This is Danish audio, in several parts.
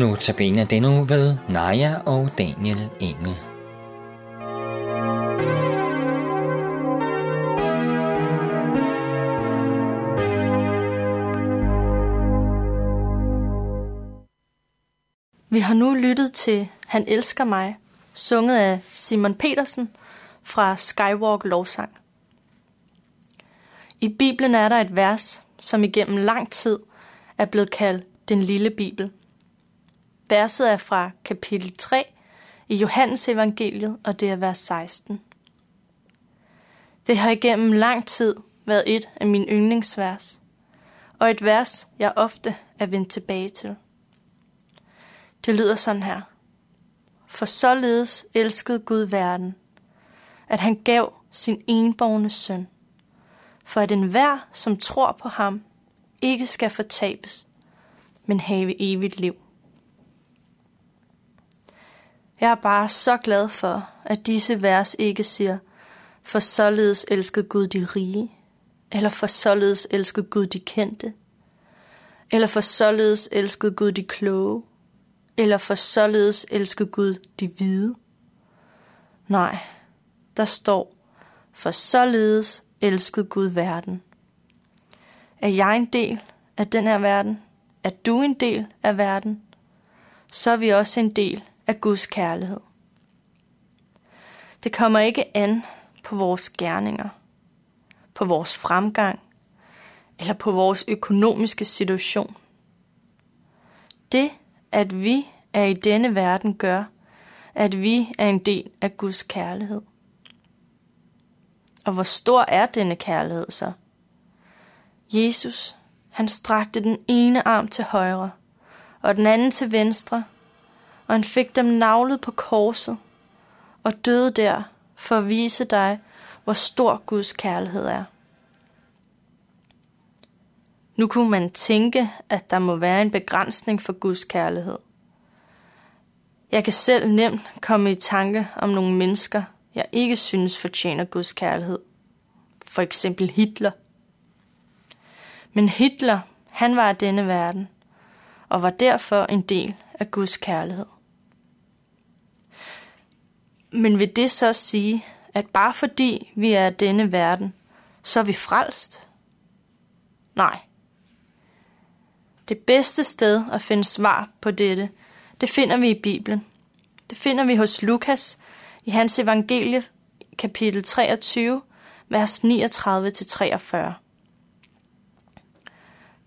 Notabene denne nu ved Naja og Daniel Engel. Vi har nu lyttet til Han elsker mig, sunget af Simon Petersen fra Skywalk Lovsang. I Bibelen er der et vers, som igennem lang tid er blevet kaldt den lille Bibel. Verset er fra kapitel 3 i Johannes evangeliet, og det er vers 16. Det har igennem lang tid været et af mine yndlingsvers, og et vers, jeg ofte er vendt tilbage til. Det lyder sådan her. For således elskede Gud verden, at han gav sin enborgne søn, for at enhver, som tror på ham, ikke skal fortabes, men have evigt liv. Jeg er bare så glad for, at disse vers ikke siger, for således elskede Gud de rige, eller for således elskede Gud de kendte, eller for således elskede Gud de kloge, eller for således elskede Gud de hvide. Nej, der står, for således elskede Gud verden. Er jeg en del af den her verden? Er du en del af verden? Så er vi også en del af Guds kærlighed. Det kommer ikke an på vores gerninger, på vores fremgang eller på vores økonomiske situation. Det, at vi er i denne verden, gør, at vi er en del af Guds kærlighed. Og hvor stor er denne kærlighed så? Jesus, han strakte den ene arm til højre, og den anden til venstre, og han fik dem navlet på korset, og døde der for at vise dig, hvor stor Guds kærlighed er. Nu kunne man tænke, at der må være en begrænsning for Guds kærlighed. Jeg kan selv nemt komme i tanke om nogle mennesker, jeg ikke synes fortjener Guds kærlighed. For eksempel Hitler. Men Hitler, han var af denne verden, og var derfor en del af Guds kærlighed. Men vil det så sige, at bare fordi vi er denne verden, så er vi frelst? Nej. Det bedste sted at finde svar på dette, det finder vi i Bibelen. Det finder vi hos Lukas i hans evangelie, kapitel 23, vers 39-43.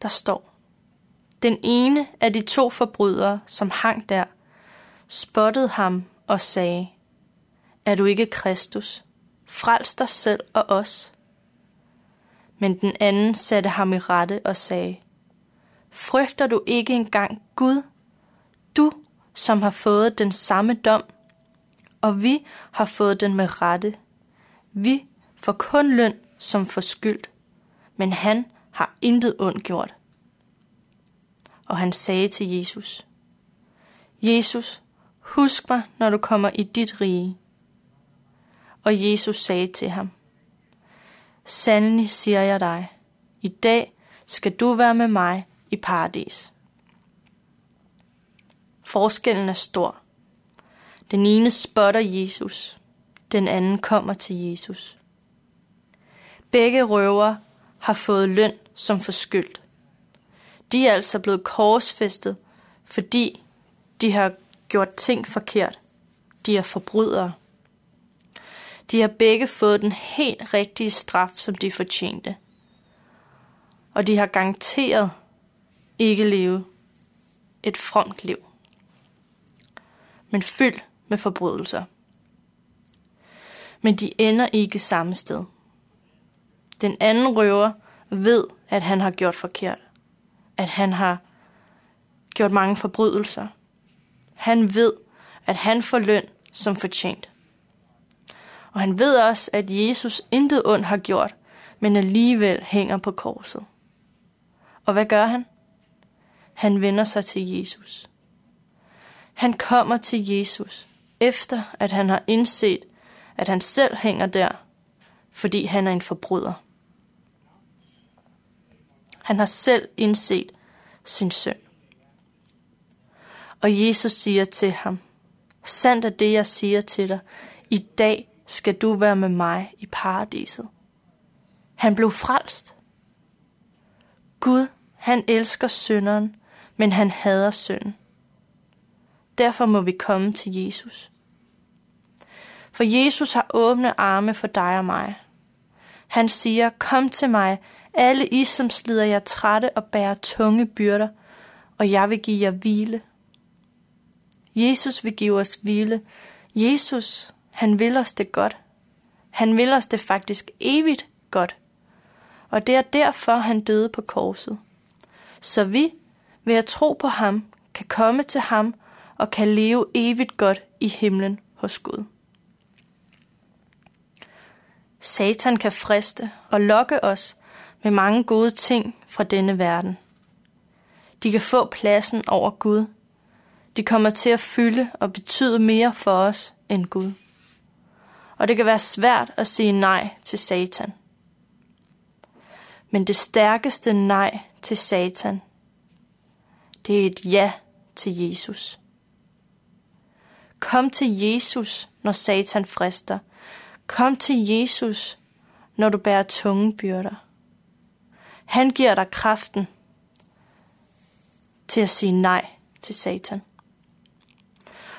Der står, Den ene af de to forbrydere, som hang der, spottede ham og sagde, er du ikke Kristus? Frels dig selv og os. Men den anden satte ham i rette og sagde, Frygter du ikke engang Gud? Du, som har fået den samme dom, og vi har fået den med rette. Vi får kun løn som forskyldt, men han har intet ondt gjort. Og han sagde til Jesus, Jesus, husk mig, når du kommer i dit rige. Og Jesus sagde til ham, Sandelig siger jeg dig, i dag skal du være med mig i paradis. Forskellen er stor. Den ene spotter Jesus, den anden kommer til Jesus. Begge røver har fået løn som forskyldt. De er altså blevet korsfæstet, fordi de har gjort ting forkert. De er forbrydere. De har begge fået den helt rigtige straf, som de fortjente. Og de har garanteret ikke leve et fromt liv, men fyldt med forbrydelser. Men de ender ikke samme sted. Den anden røver ved, at han har gjort forkert. At han har gjort mange forbrydelser. Han ved, at han får løn som fortjent. Og han ved også, at Jesus intet ondt har gjort, men alligevel hænger på korset. Og hvad gør han? Han vender sig til Jesus. Han kommer til Jesus, efter at han har indset, at han selv hænger der, fordi han er en forbryder. Han har selv indset sin synd. Og Jesus siger til ham, Sandt er det, jeg siger til dig. I dag skal du være med mig i paradiset. Han blev frelst. Gud, han elsker synderen, men han hader synden. Derfor må vi komme til Jesus. For Jesus har åbne arme for dig og mig. Han siger, kom til mig, alle I, som slider jer trætte og bærer tunge byrder, og jeg vil give jer hvile. Jesus vil give os hvile. Jesus, han vil os det godt. Han vil os det faktisk evigt godt. Og det er derfor, han døde på korset. Så vi, ved at tro på ham, kan komme til ham og kan leve evigt godt i himlen hos Gud. Satan kan friste og lokke os med mange gode ting fra denne verden. De kan få pladsen over Gud. De kommer til at fylde og betyde mere for os end Gud. Og det kan være svært at sige nej til Satan. Men det stærkeste nej til Satan, det er et ja til Jesus. Kom til Jesus, når Satan frister. Kom til Jesus, når du bærer tunge byrder. Han giver dig kraften til at sige nej til Satan.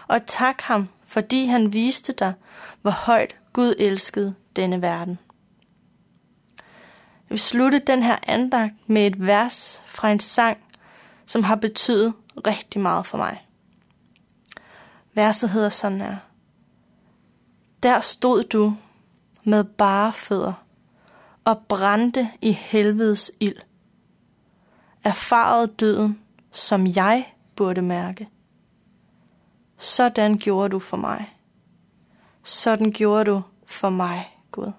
Og tak ham, fordi han viste dig, hvor højt Gud elskede denne verden. Jeg vil slutte den her andagt med et vers fra en sang, som har betydet rigtig meget for mig. Verset hedder sådan her. Der stod du med bare fødder og brændte i helvedes ild. erfarede døden, som jeg burde mærke. Sådan gjorde du for mig. Sådan gjorde du for mig, Gud.